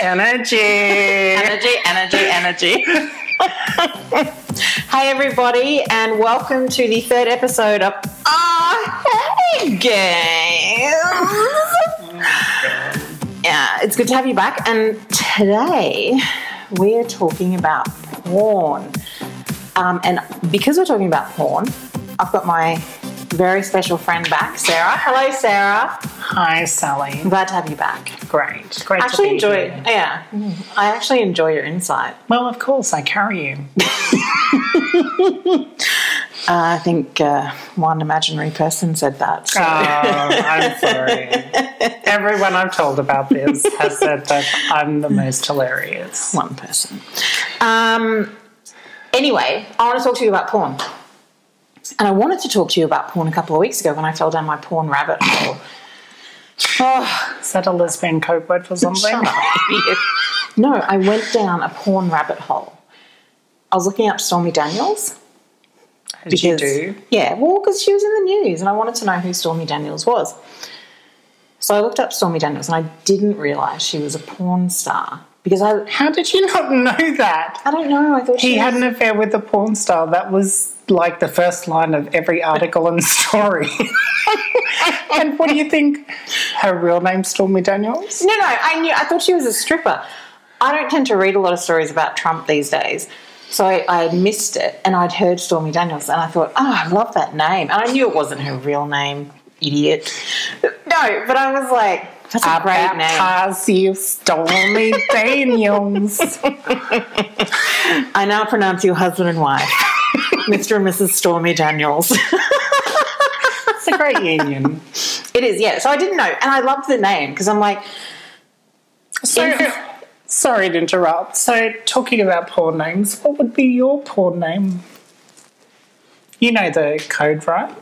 Energy. Energy, energy, energy. hey, everybody, and welcome to the third episode of Ah Hey Games. Yeah, it's good to have you back. And today we're talking about porn. Um, and because we're talking about porn, I've got my very special friend back, Sarah. Hello, Sarah. Hi, Sally. I'm glad to have you back. Great. Great I actually to be enjoy here. Yeah, I actually enjoy your insight. Well, of course, I carry you. Uh, I think uh, one imaginary person said that. so- Oh, I'm sorry. Everyone I've told about this has said that I'm the most hilarious. one person. Um, anyway, I want to talk to you about porn. And I wanted to talk to you about porn a couple of weeks ago when I fell down my porn rabbit hole. Oh, Is that a lesbian code word for something? no, I went down a porn rabbit hole. I was looking up Stormy Daniels. Did you do? Yeah, well, because she was in the news and I wanted to know who Stormy Daniels was. So I looked up Stormy Daniels and I didn't realise she was a porn star. Because I, How did you not know that? I don't know, I thought she He was- had an affair with a porn star. That was like the first line of every article and story. and what do you think? Her real name's Stormy Daniels? No, no, I knew. I thought she was a stripper. I don't tend to read a lot of stories about Trump these days, so I, I had missed it, and I'd heard Stormy Daniels, and I thought, oh, I love that name, and I knew it wasn't her real name, idiot. No, but I was like, that's a I great name. baptize you, Stormy Daniels. I now pronounce you husband and wife, Mr. and Mrs. Stormy Daniels. It's a great union. it is, yeah. So I didn't know, and I loved the name because I'm like, So, In- sorry to interrupt. So, talking about porn names, what would be your porn name? You know the code, right?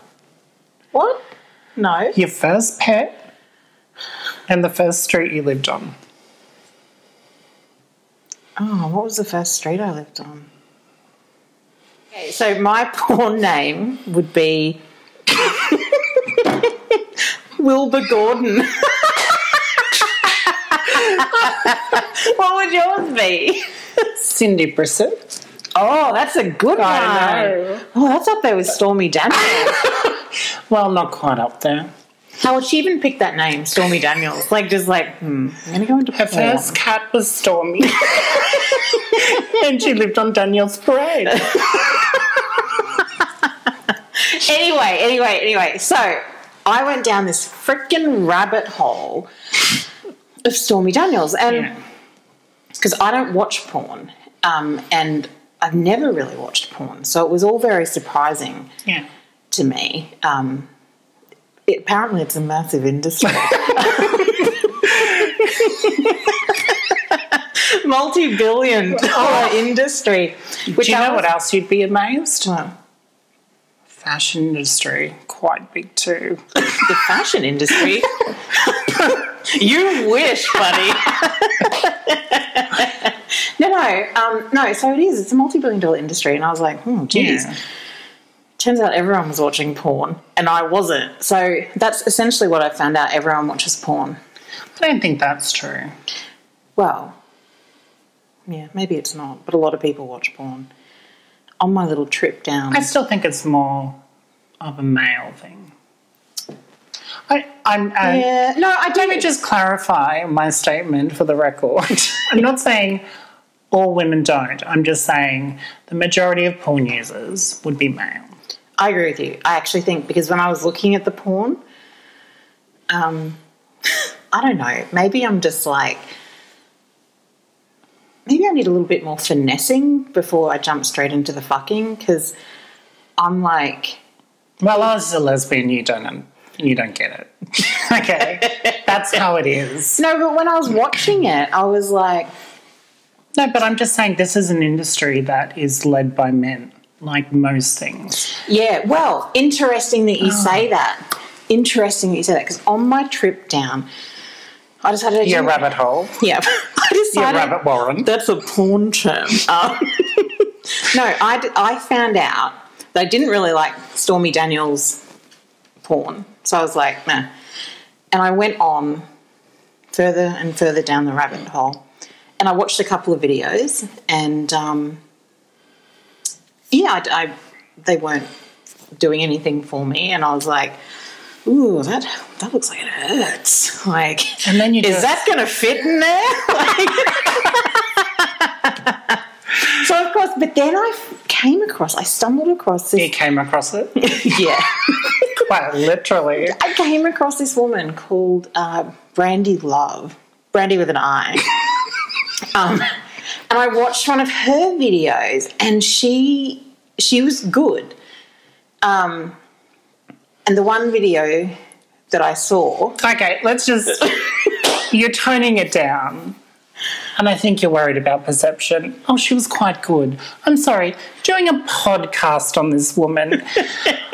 what? No. Your first pet and the first street you lived on. Oh, what was the first street I lived on? Okay, so my porn name would be Wilbur Gordon. what would yours be? Cindy Brissett. Oh, that's a good one. I know. Oh, that's up there with Stormy Daniels. Well, not quite up there. How would she even pick that name, Stormy Daniels? Like, just like, hmm, I'm going to go into Her porn. first cat was Stormy. and she lived on Daniel's Parade. anyway, anyway, anyway. So I went down this freaking rabbit hole of Stormy Daniels, and Yeah. because I don't watch porn, um, and I've never really watched porn, so it was all very surprising Yeah. to me. Um, it, apparently, it's a massive industry. Multi-billion dollar industry. Which Do you know what else you'd be amazed? Well, Fashion industry, quite big too. the fashion industry. you wish, buddy. no, no, um, no. So it is. It's a multi-billion dollar industry, and I was like, hmm, geez. Yeah. Turns out everyone was watching porn, and I wasn't. So that's essentially what I found out. Everyone watches porn. I don't think that's true. Well, yeah, maybe it's not, but a lot of people watch porn. On my little trip down, I still think it's more of a male thing. I, I'm, uh, yeah, no, I Let me just clarify my statement for the record. I'm not saying all women don't. I'm just saying the majority of porn users would be male. I agree with you. I actually think because when I was looking at the porn, um, I don't know. Maybe I'm just like, maybe I need a little bit more finessing before I jump straight into the fucking because I'm like, Well, as a lesbian, you don't you don't get it. okay, that's how it is. no. But when I was watching it, I was like, No, but I'm just saying this is an industry that is led by men, like most things. yeah. Well, interesting that you say that. Interesting that you say that because on my trip down, I decided to Your rabbit hole, Yeah, I your decided rabbit warren. That's a porn term. Um, no, I found out that I didn't really like Stormy Daniels porn. So I was like, nah. And I went on further and further down the rabbit hole. and I watched a couple of videos, and um, yeah, I, I, they weren't doing anything for me, and I was like, "Ooh, that that looks like it hurts." Like, And then you is that going to fit in there? Like- so of course, but then I came across, I stumbled across this. You came across it? Yeah, Quite literally. I came across this woman called uh, Brandi Love, Brandi with an I. um, and I watched one of her videos, and she she was good. Um, and the one video that I saw, Okay, let's just. You're toning it down. And I think you're worried about perception. Oh, she was quite good. I'm sorry, doing a podcast on this woman.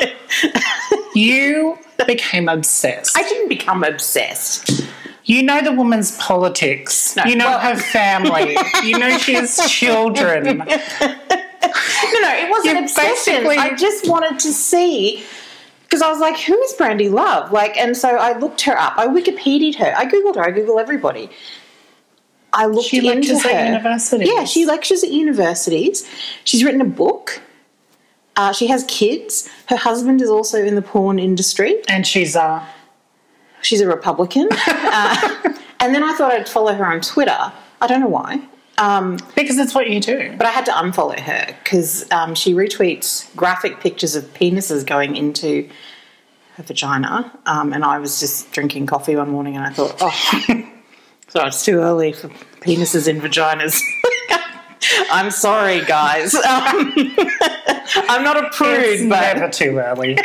you became obsessed. I didn't become obsessed. You know the woman's politics. No, you know well- her family. you know she has children. No, no, it wasn't obsession. I just wanted to see because I was like, "Who is Brandi Love?" Like, and so I looked her up. I Wikipedia'd her. I googled her. I Google everybody. I looked at She into lectures her. at universities. Yeah, she lectures at universities. She's written a book. Uh, she has kids. Her husband is also in the porn industry. And she's uh She's a Republican. uh, and then I thought I'd follow her on Twitter. I don't know why. Um, because it's what you do. but I had to unfollow her because um, she retweets graphic pictures of penises going into her vagina. Um, and I was just drinking coffee one morning and I thought, oh, so it's too early for penises in vaginas. I'm sorry, guys. Um, I'm not a prude, It's but never too early.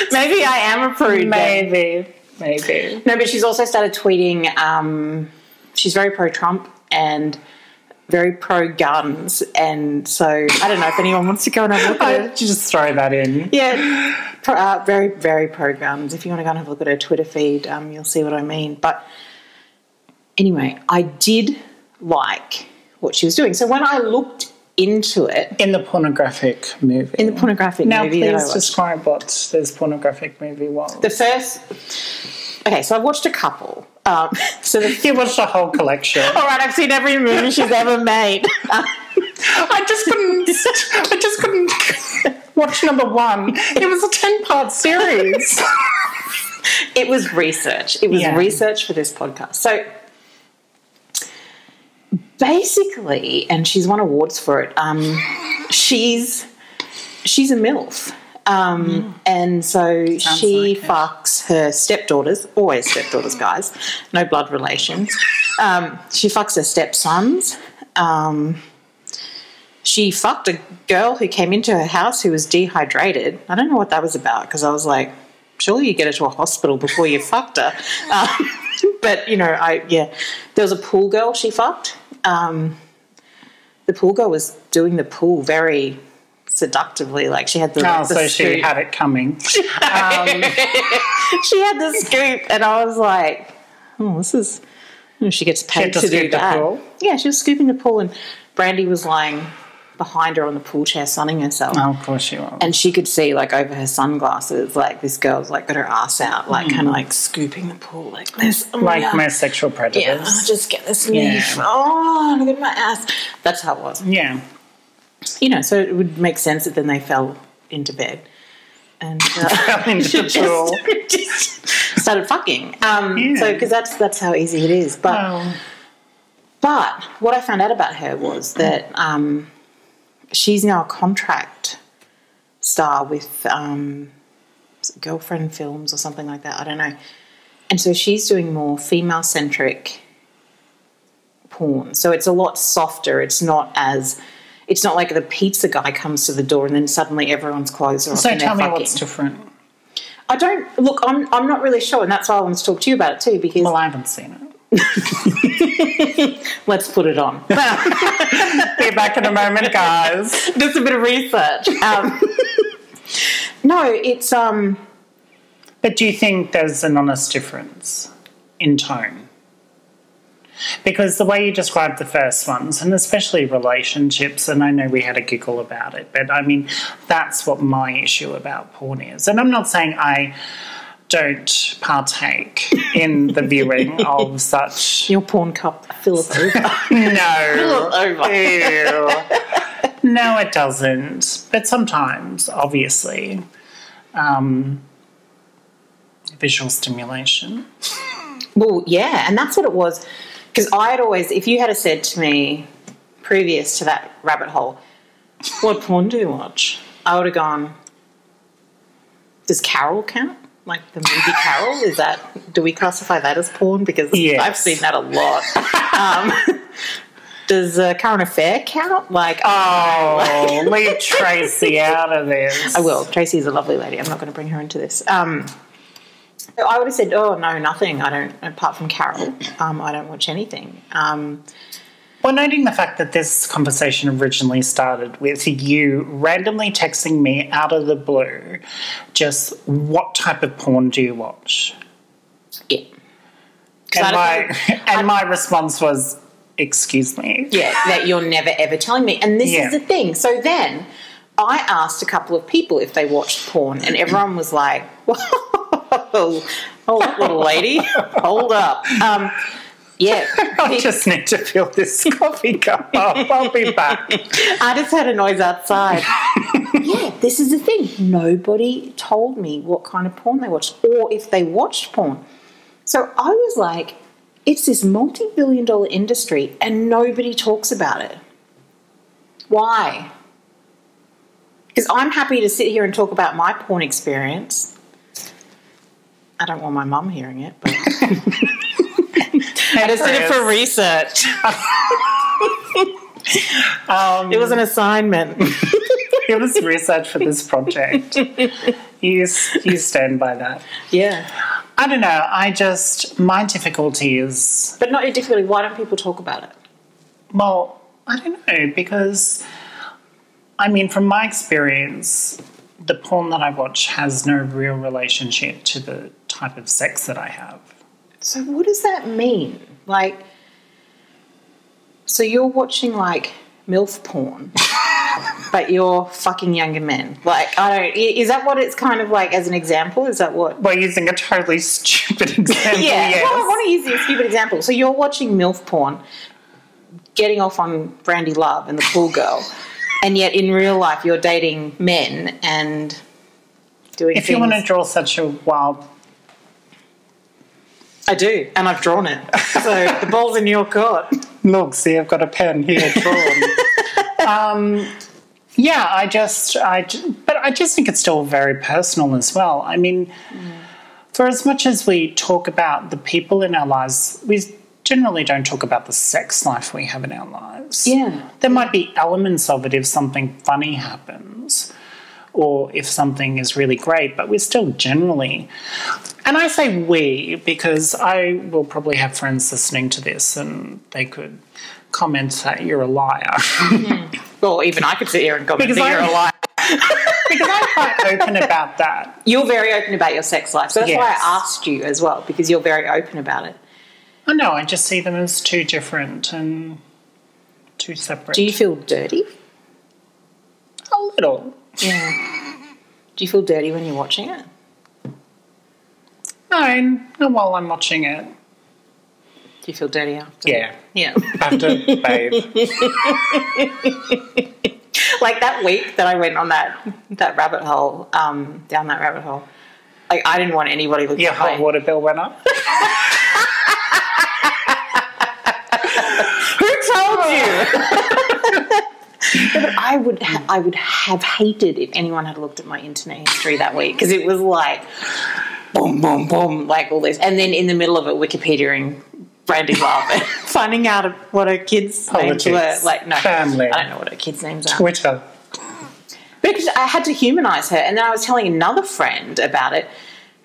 maybe I am a prude. then. maybe. Maybe. No, but she's also started tweeting. Um, she's very pro Trump and very pro guns, and so I don't know if anyone wants to go and have a look at I her. just throw that in. Yeah, pro, uh, very very pro guns. If you want to go and have a look at her Twitter feed, um, you'll see what I mean. But anyway, I did like what she was doing. So when I looked into it In the pornographic movie. in the pornographic now, movie I please describe what this pornographic movie was. the first. Okay, so I've watched a couple. Um, so the you watched the whole collection. All right, I've seen every movie she's ever made. I just couldn't. I just couldn't watch number one. It was a ten-part series. it was research. It was Yeah. research for this podcast. So basically, and she's won awards for it. Um, she's she's a milf. Um, And so she like fucks her stepdaughters, always stepdaughters, guys, no blood relations. Um, she fucks her stepsons. Um, she fucked a girl who came into her house who was dehydrated. I don't know what that was about because I was like, surely you get her to a hospital before you fucked her. Um, but you know, I yeah, there was a pool girl she fucked. Um, the pool girl was doing the pool very seductively, like she had the, Oh, the so she had it coming. she had the scoop, and I was like, oh, this is. She gets paid had to to, do scoop the that. pool? Yeah, she was scooping the pool, and Brandi was lying behind her on the pool chair, sunning herself. Oh, of course she was. And she could see, like, over her sunglasses, like, this girl's, like, got her ass out, like, kind of, like, scooping the pool, like this. Oh, Hmm. like yeah. most sexual predators. Yeah, I'll just get this Yeah. Oh, look at my ass. That's how it was. yeah. You know, so it would make sense that then they fell into bed. And uh, into the just- pool. just started fucking. Um, Yeah. So, because that's that's how easy it is. But Oh. but what I found out about her was that um, she's now a contract star with um, Girlfriend Films or something like that. I don't know. And so she's doing more female centric porn. So it's a lot softer. It's not as it's not like the pizza guy comes to the door and then suddenly everyone's clothes are off So tell me they're what's different. I don't look. I'm I'm not really sure, and that's why I want to talk to you about it too. Because Well, I haven't seen it. let's put it on. Be back in a moment, guys. Just a bit of research. Um, no, it's um. But do you think there's an honest difference in tone? Because the way you described the first ones, and especially relationships, and I know we had a giggle about it, but I mean, that's what my issue about porn is. And I'm not saying I don't partake in the viewing of such. Your porn cup filleth over. No. over. Ew. no, it doesn't. But sometimes, obviously, um, visual stimulation. Well, yeah, and that's what it was. Because I had always, if you had said to me previous to that rabbit hole, what porn do you watch? I would have gone, does Carol count? Like the movie Carol? Is that, do we classify that as porn? Because Yes. I've seen that a lot. um, does uh, Current Affair count? Like, Oh, leave Tracy out of this. I will. Tracy is a lovely lady. I'm not going to bring her into this. Um, so I would have said, "Oh no, nothing. I don't. Apart from Carol, um, I don't watch anything." Um, Well, noting the fact that this conversation originally started with you randomly texting me out of the blue, just what type of porn do you watch? Yeah. And my, and my response was, excuse me. yeah, that you're never ever telling me. And this Yeah. is the thing. So then I asked a couple of people if they watched porn, and everyone was like, "Whoa, hold up, little lady, hold up." Um, yeah, I just need to fill this coffee cup up. I'll be back. I just heard a noise outside. yeah, this is the thing. Nobody told me what kind of porn they watched or if they watched porn. So I was like, it's this multi billion dollar industry and nobody talks about it. Why? Because I'm happy to sit here and talk about my porn experience. I don't want my mum hearing it, but I just did it for research. Um, It was an assignment. it was research for this project. You, you stand by that. yeah. I don't know. I just, my difficulty is But not your difficulty. Why don't people talk about it? Well, I don't know because, I mean, from my experience, the porn that I watch has no real relationship to the type of sex that I have. So what does that mean? Like, so you're watching like MILF porn, but you're fucking younger men. Like, I don't, is that what it's kind of like as an example? Is that what? We're using a totally stupid example. Yeah, yes. well, I want to use a stupid example. So you're watching MILF porn, getting off on Brandi Love and the pool girl, and yet in real life you're dating men and doing If you want to draw such a wild, I do, and I've drawn it. So the ball's in your court. look, see, I've got a pen here drawn. um, yeah, I just, I, but I just think it's still very personal as well. I mean, for as much as we talk about the people in our lives, we generally don't talk about the sex life we have in our lives. Yeah. There might be elements of it if something funny happens or if something is really great, but we're still generally, and I say we because I will probably have friends listening to this and they could comment that you're a liar. Mm-hmm. Well, even I could sit here and comment Because that you're a liar. because I'm quite open about that. You're very open about your sex life. So that's why I asked you as well, because you're very open about it. Oh, I know, I just see them as too different and too separate. Do you feel dirty? a little. Yeah. Do you feel dirty when you're watching it? No, not while I'm watching it. Do you feel dirty after? Yeah. Yeah. Have bathe. like that week that I went on that that rabbit hole, um, down that rabbit hole. Like I didn't want anybody looking Your hot water bill went up. Who told you? But I would ha- I would have hated if anyone had looked at my internet history that week because it was like boom boom boom like all this and then in the middle of it Wikipediaing Brandi Love and finding out what her kids' names were like no Family. I don't know what her kids' names are Twitter. because I had to humanize her. And then I was telling another friend about it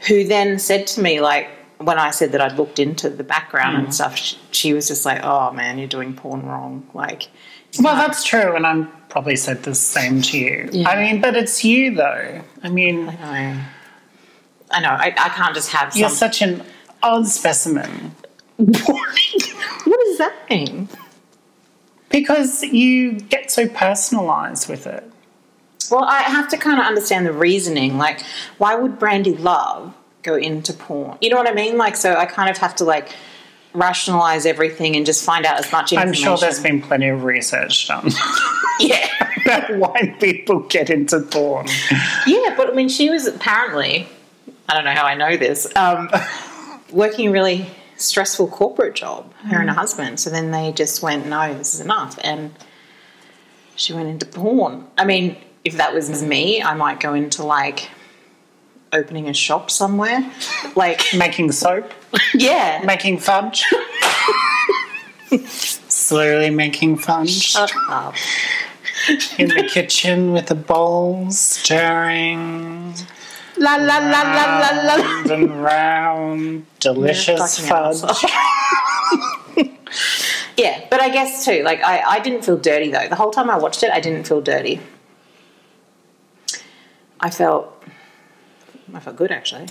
who then said to me, like, when I said that I'd looked into the background Mm. and stuff, she, she was just like, oh man, you're doing porn wrong. Like, Well, that's true, and I'm probably said the same to you. Yeah. I mean, but it's you though. I mean, I know. I know. I, I can't just have you're such an odd specimen what does that mean? because you get so personalised with it. Well, I have to kind of understand the reasoning. Like, why would Brandi Love go into porn. You know what I mean? Like, so I kind of have to like rationalize everything and just find out as much information. I'm sure there's been plenty of research done yeah, about why people get into porn. yeah. But I mean, she was apparently, I don't know how I know this, um, working a really stressful corporate job. Her and her husband. So then they just went, no, this is enough, and she went into porn. I mean, if that was me, I might go into like opening a shop somewhere, like Making soap, yeah. making fudge. Slowly making fudge Shut up. in the kitchen with a bowl, stirring La la la la la la. round and round, delicious fudge. Yeah, but I guess too, like I, I didn't feel dirty though. The whole time I watched it, I didn't feel dirty. I felt, I felt good actually.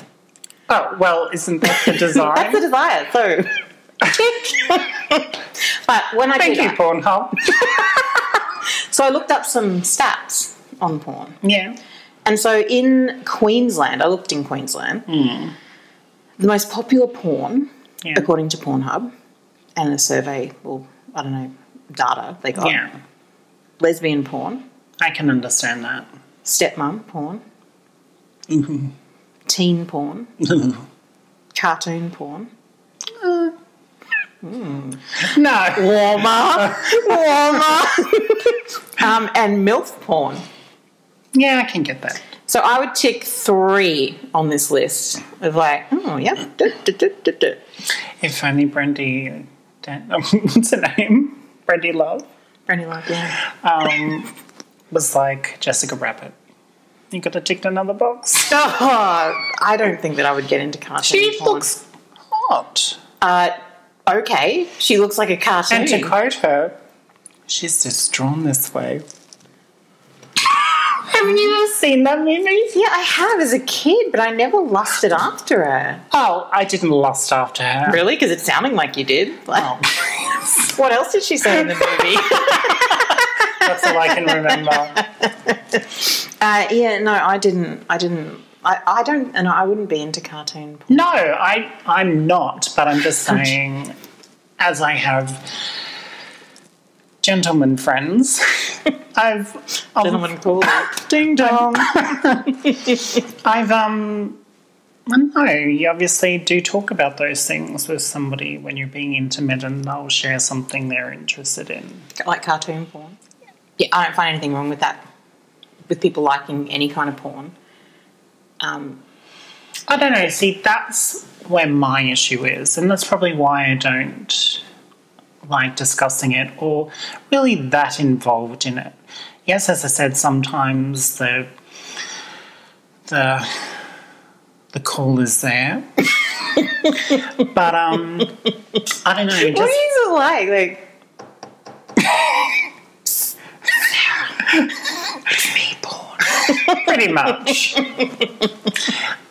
Oh well, isn't that the design? That's the desire. So, but when I Thank did, you, Pornhub. so I looked up some stats on porn, yeah. And so in Queensland, I looked in Queensland. Hmm. The most popular porn, Yeah. according to Pornhub, and a survey, well, I don't know, data they got, Yeah. lesbian porn, I can understand that. stepmom porn, teen porn, cartoon porn, uh, hmm. No. warmer, warmer, um, and MILF porn. Yeah, I can get that. So I would tick three on this list of like, oh, yeah, duh, duh, duh. If only Brandi, Dan, what's her name? Brandi Love Brandi Love, yeah. um, was like Jessica Rabbit. You got to tick another box. Oh, I don't think that I would get into cartoon She porn. looks hot. Uh, okay, she looks like a cartoon. And to quote her, she's just drawn this way. Haven't you ever seen that movie? yeah, I have as a kid, but I never lusted after her. Oh, I didn't lust after her. Really? Because it's sounding like you did. Like, Oh, What else did she say in the movie? that's all I can remember. uh, yeah, no, I didn't. I didn't. I, I don't, and I wouldn't be into cartoon. porn. No, I I'm not, but I'm just saying, as I have gentlemen friends, I've I've- Gentlemen, cool. ding dong. I've um. I don't know. You obviously do talk about those things with somebody when you're being intimate, and they'll share something they're interested in. like cartoon porn. Yeah, I don't find anything wrong with that. With people liking any kind of porn. Um, I don't know. See, that's where my issue is, and that's probably why I don't like discussing it or really that involved in it. Yes, as I said, sometimes the the the call is there, but um, I don't know. what Just is it like? Like, pretty much.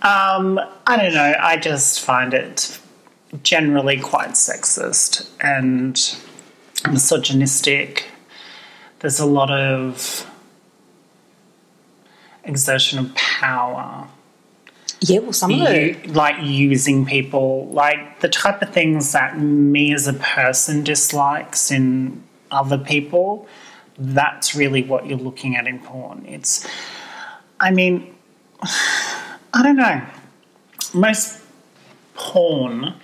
um, I don't know. I just find it generally quite sexist and misogynistic. There's a lot of exertion of power. yeah, well, some of it. like using people, like the type of things that me as a person dislikes in other people. That's really what you're looking at in porn. It's, I mean, I don't know. Most porn.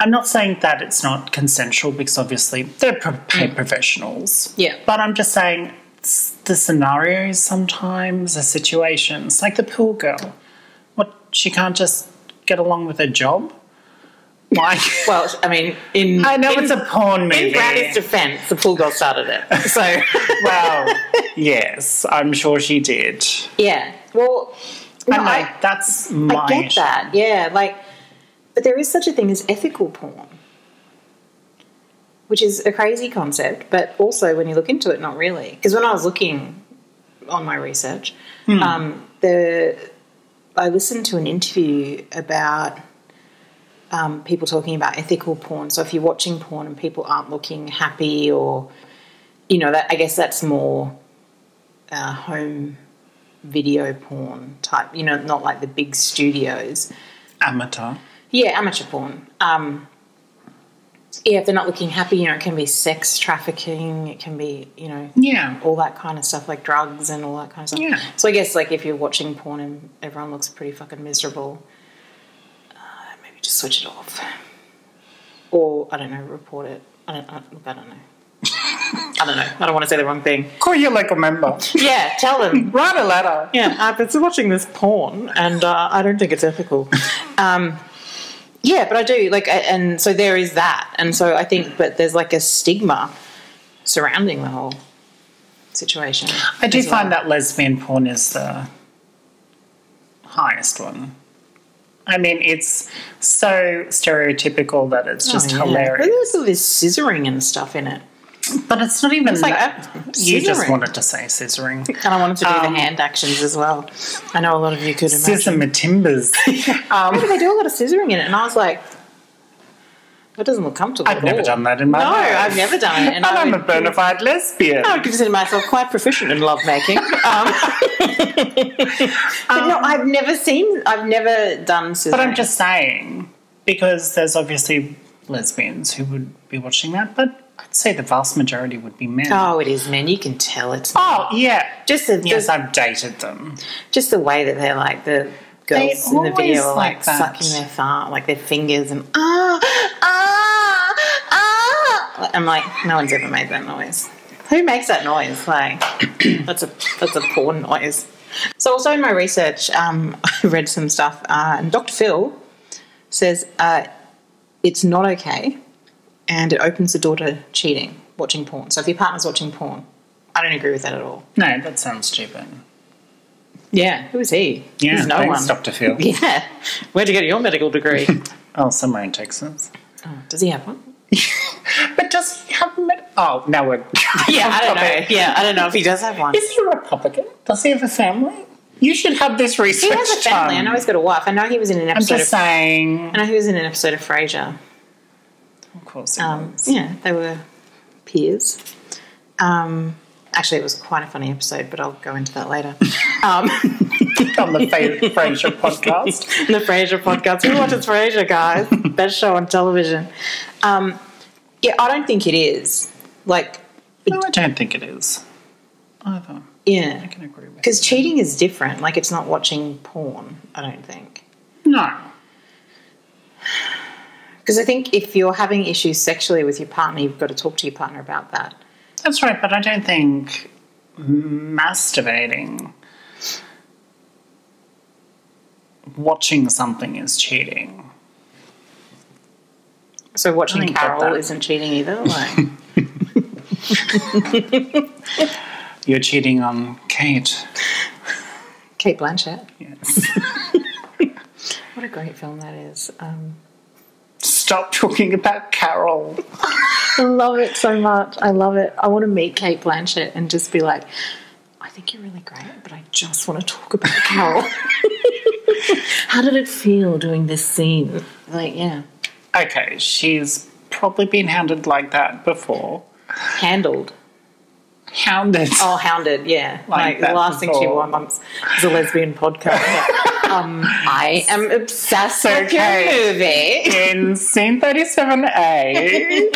I'm not saying that it's not consensual because obviously they're mm. paid professionals. Yeah. But I'm just saying the scenarios sometimes, the situations, like the pool girl. What, she can't just get along with her job? Like, Well, I mean, in I know in, it's a porn movie. in Brandi's defense, the pool girl started it. So well, yes, I'm sure she did. yeah, well, I no, know, I, that's my I get issue. that. Yeah, like, but there is such a thing as ethical porn, which is a crazy concept. But also, when you look into it, not really. Because when I was looking on my research, Hmm. um, the I listened to an interview about um, people talking about ethical porn. So if you're watching porn and people aren't looking happy, or you know, that I guess that's more uh, home video porn type. You know, not like the big studios. Amateur. Yeah, amateur porn. Um, yeah, if they're not looking happy, you know, it can be sex trafficking. It can be, you know, Yeah. all that kind of stuff, like drugs and all that kind of stuff. Yeah. So I guess like if you're watching porn and everyone looks pretty fucking miserable, uh, maybe just switch it off, or I don't know, report it. I don't. I, look, I don't know. I don't know. I don't want to say the wrong thing. Call your local member. Yeah, tell them. Write a letter. Yeah, I've been watching this porn, and uh, I don't think it's ethical. Um, yeah, but I do like, and so there is that, and so I think, but there's like a stigma surrounding the whole situation. I do as find well. that lesbian porn is the highest one. I mean, it's so stereotypical that it's oh, just Oh, yeah. But hilarious. there's all this scissoring and stuff in it, But it's not even It's like, that. you just wanted to say scissoring. and I wanted to do Um, the hand actions as well. I know a lot of you could imagine. Scissor my timbers. um, But they do a lot of scissoring in it, and I was like, that doesn't look comfortable. I've at never all. done that in my No, life. No, I've never done it, and And I I'm a would- bona fide lesbian. I would consider myself quite proficient in lovemaking. Um, but no, I've never seen, I've never done scissoring. But I'm just saying, because there's obviously lesbians who would be watching that, but I'd say the vast majority would be men. Oh, it is, men. You can tell it's Oh, yeah. just the, Yes, the I've dated them. just the way that they're like the girls They in the video are like like sucking their thumb, like their fingers and ah ah ah. I'm like, no one's ever made that noise. Who makes that noise? Like, that's a that's a porn noise. So also in my research, um, I read some stuff, uh, and Dr. Phil says uh, it's not okay, and it opens the door to cheating, watching porn. So if your partner's watching porn, I don't agree with that at all. No, that sounds stupid. Yeah, who is he? Yeah, He's no thanks, one. Dr. Phil. Yeah. Where'd you get your medical degree? Oh, somewhere in Texas. oh, does he have one? But does he have met? Oh, now we're. Yeah, I don't know. Yeah, I don't know if he does have one. Is he a Republican? Does he have a family? You should have this research He has a family. I know he's got a wife. I know he was in an I'm episode just of. saying. I know he was in an episode of Frasier. Course, Um, yeah, they were peers. Um, actually, it was quite a funny episode, but I'll go into that later. Um, on the Fa- Frasier podcast. the Frasier podcast. Who watches Frasier, guys? Best show on television. Um, yeah, I don't think it is. Like, No, I don't think it is. Either. yeah. I can agree with Because cheating is different. Like, it's not watching porn, I don't think. No. Because I think if you're having issues sexually with your partner, you've got to talk to your partner about that. That's right, but I don't think masturbating, watching something is cheating. So watching Carol isn't cheating either. Like, You're cheating on Kate. Cate Blanchett. Yes. What a great film that is. Um, Stop talking about Carol. I love it so much. I love it. I want to meet Cate Blanchett and just be like, I think you're really great, but I just want to talk about Carol. How did it feel doing this scene? Like, yeah, Okay, she's probably been hounded like that before. handled. Hounded. Oh, hounded, yeah. Like Like, the last thing she before. wants is a lesbian podcast. Um, I am obsessed So, with your movie. In scene 37A,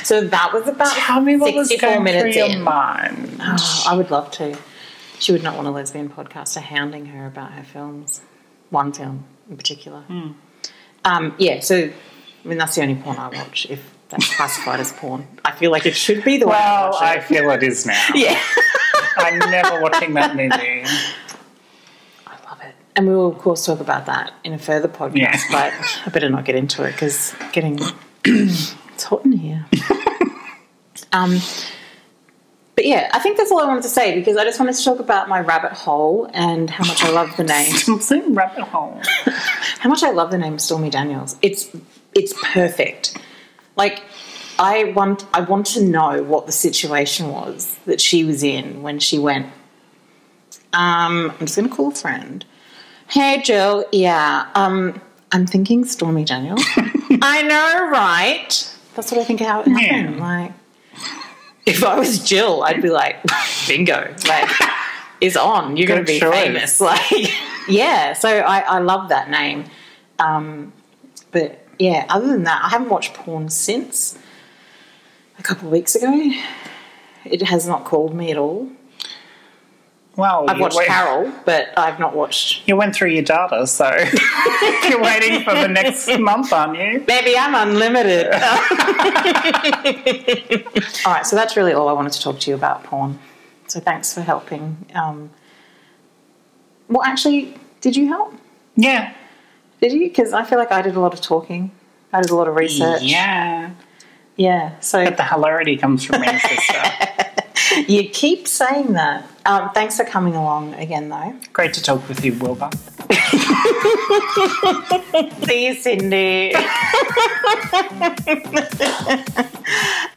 So that was about tell me what was 64 going through minutes your in. mind. Oh, I would love to. She would not want a lesbian podcaster hounding her about her films. One film in particular. Hmm. Um, yeah, so I mean that's the only porn I watch. If that's classified as porn, I feel like it should be the way I Well, I feel it is now. yeah, I'm never watching that movie. I love it. And we will of course talk about that in a further podcast. Yeah. But I better not get into it because getting it's hot in here. um, but yeah, I think that's all I wanted to say because I just wanted to talk about my rabbit hole and how much I love the name. Same rabbit hole. how much I love the name Stormy Daniels. It's it's perfect. Like I want I want to know what the situation was that she was in when she went. Um, I'm just gonna call a friend. Hey Jill, yeah. Um, I'm thinking Stormy Daniels. I know, right? That's what I think how it happened. Yeah. Like if I was Jill, I'd be like, bingo. Like is on, you're going to be choice. famous. Like, yeah. So I, I love that name. Um, but yeah, other than that, I haven't watched porn since a couple of weeks ago. It has not called me at all. Well, I've watched Carol, but I've not watched. You went through your data, so you're waiting for the next month, aren't you? Baby, I'm unlimited. all right, so that's really all I wanted to talk to you about porn. So thanks for helping. Um, well, actually, did you help? Yeah. Did you? Because I feel like I did a lot of talking. I did a lot of research. Yeah. Yeah. So But the hilarity comes from me, sister. You keep saying that. Um, thanks for coming along again, though. Great to talk with you, Wilbur. See you, Cindy.